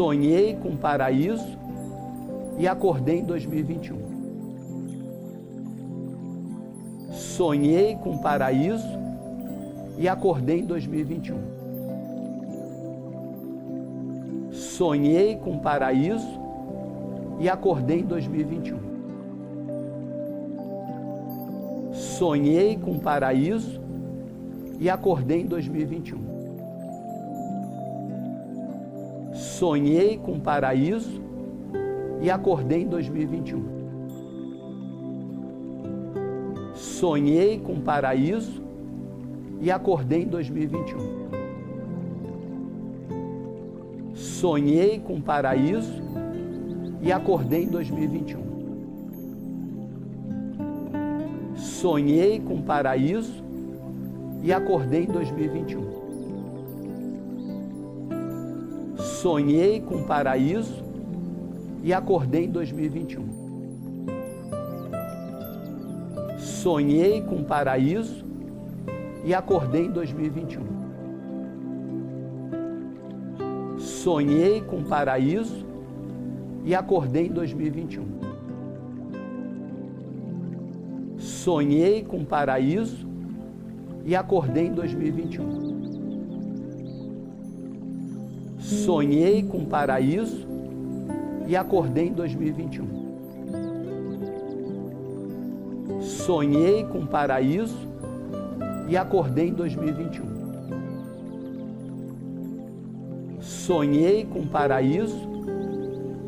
Sonhei com paraíso e acordei em 2021. Sonhei com paraíso e acordei em 2021. Sonhei com paraíso e acordei em 2021. Sonhei com paraíso e acordei em 2021. Sonhei com paraíso e acordei em 2021. Sonhei com paraíso e acordei em 2021. Sonhei com paraíso e acordei em 2021. Sonhei com paraíso e acordei em 2021. Sonhei com paraíso e acordei em 2021. Sonhei com paraíso e acordei em 2021. Sonhei com paraíso e acordei em 2021. Sonhei com paraíso e acordei em 2021. Sonhei com paraíso e acordei em 2021. Sonhei com paraíso e acordei em 2021. Sonhei com paraíso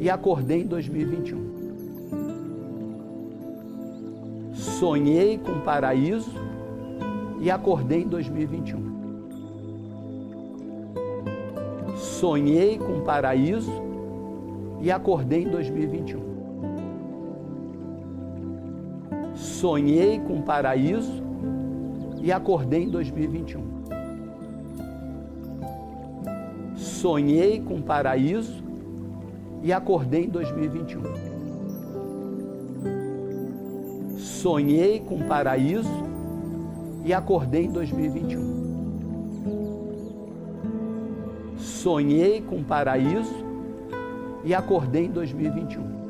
e acordei em 2021. Sonhei com paraíso e acordei em 2021. Sonhei com paraíso e acordei em 2021. Sonhei com paraíso e acordei em 2021. Sonhei com paraíso e acordei em 2021. Sonhei com paraíso e acordei em 2021. Sonhei com paraíso e acordei em 2021.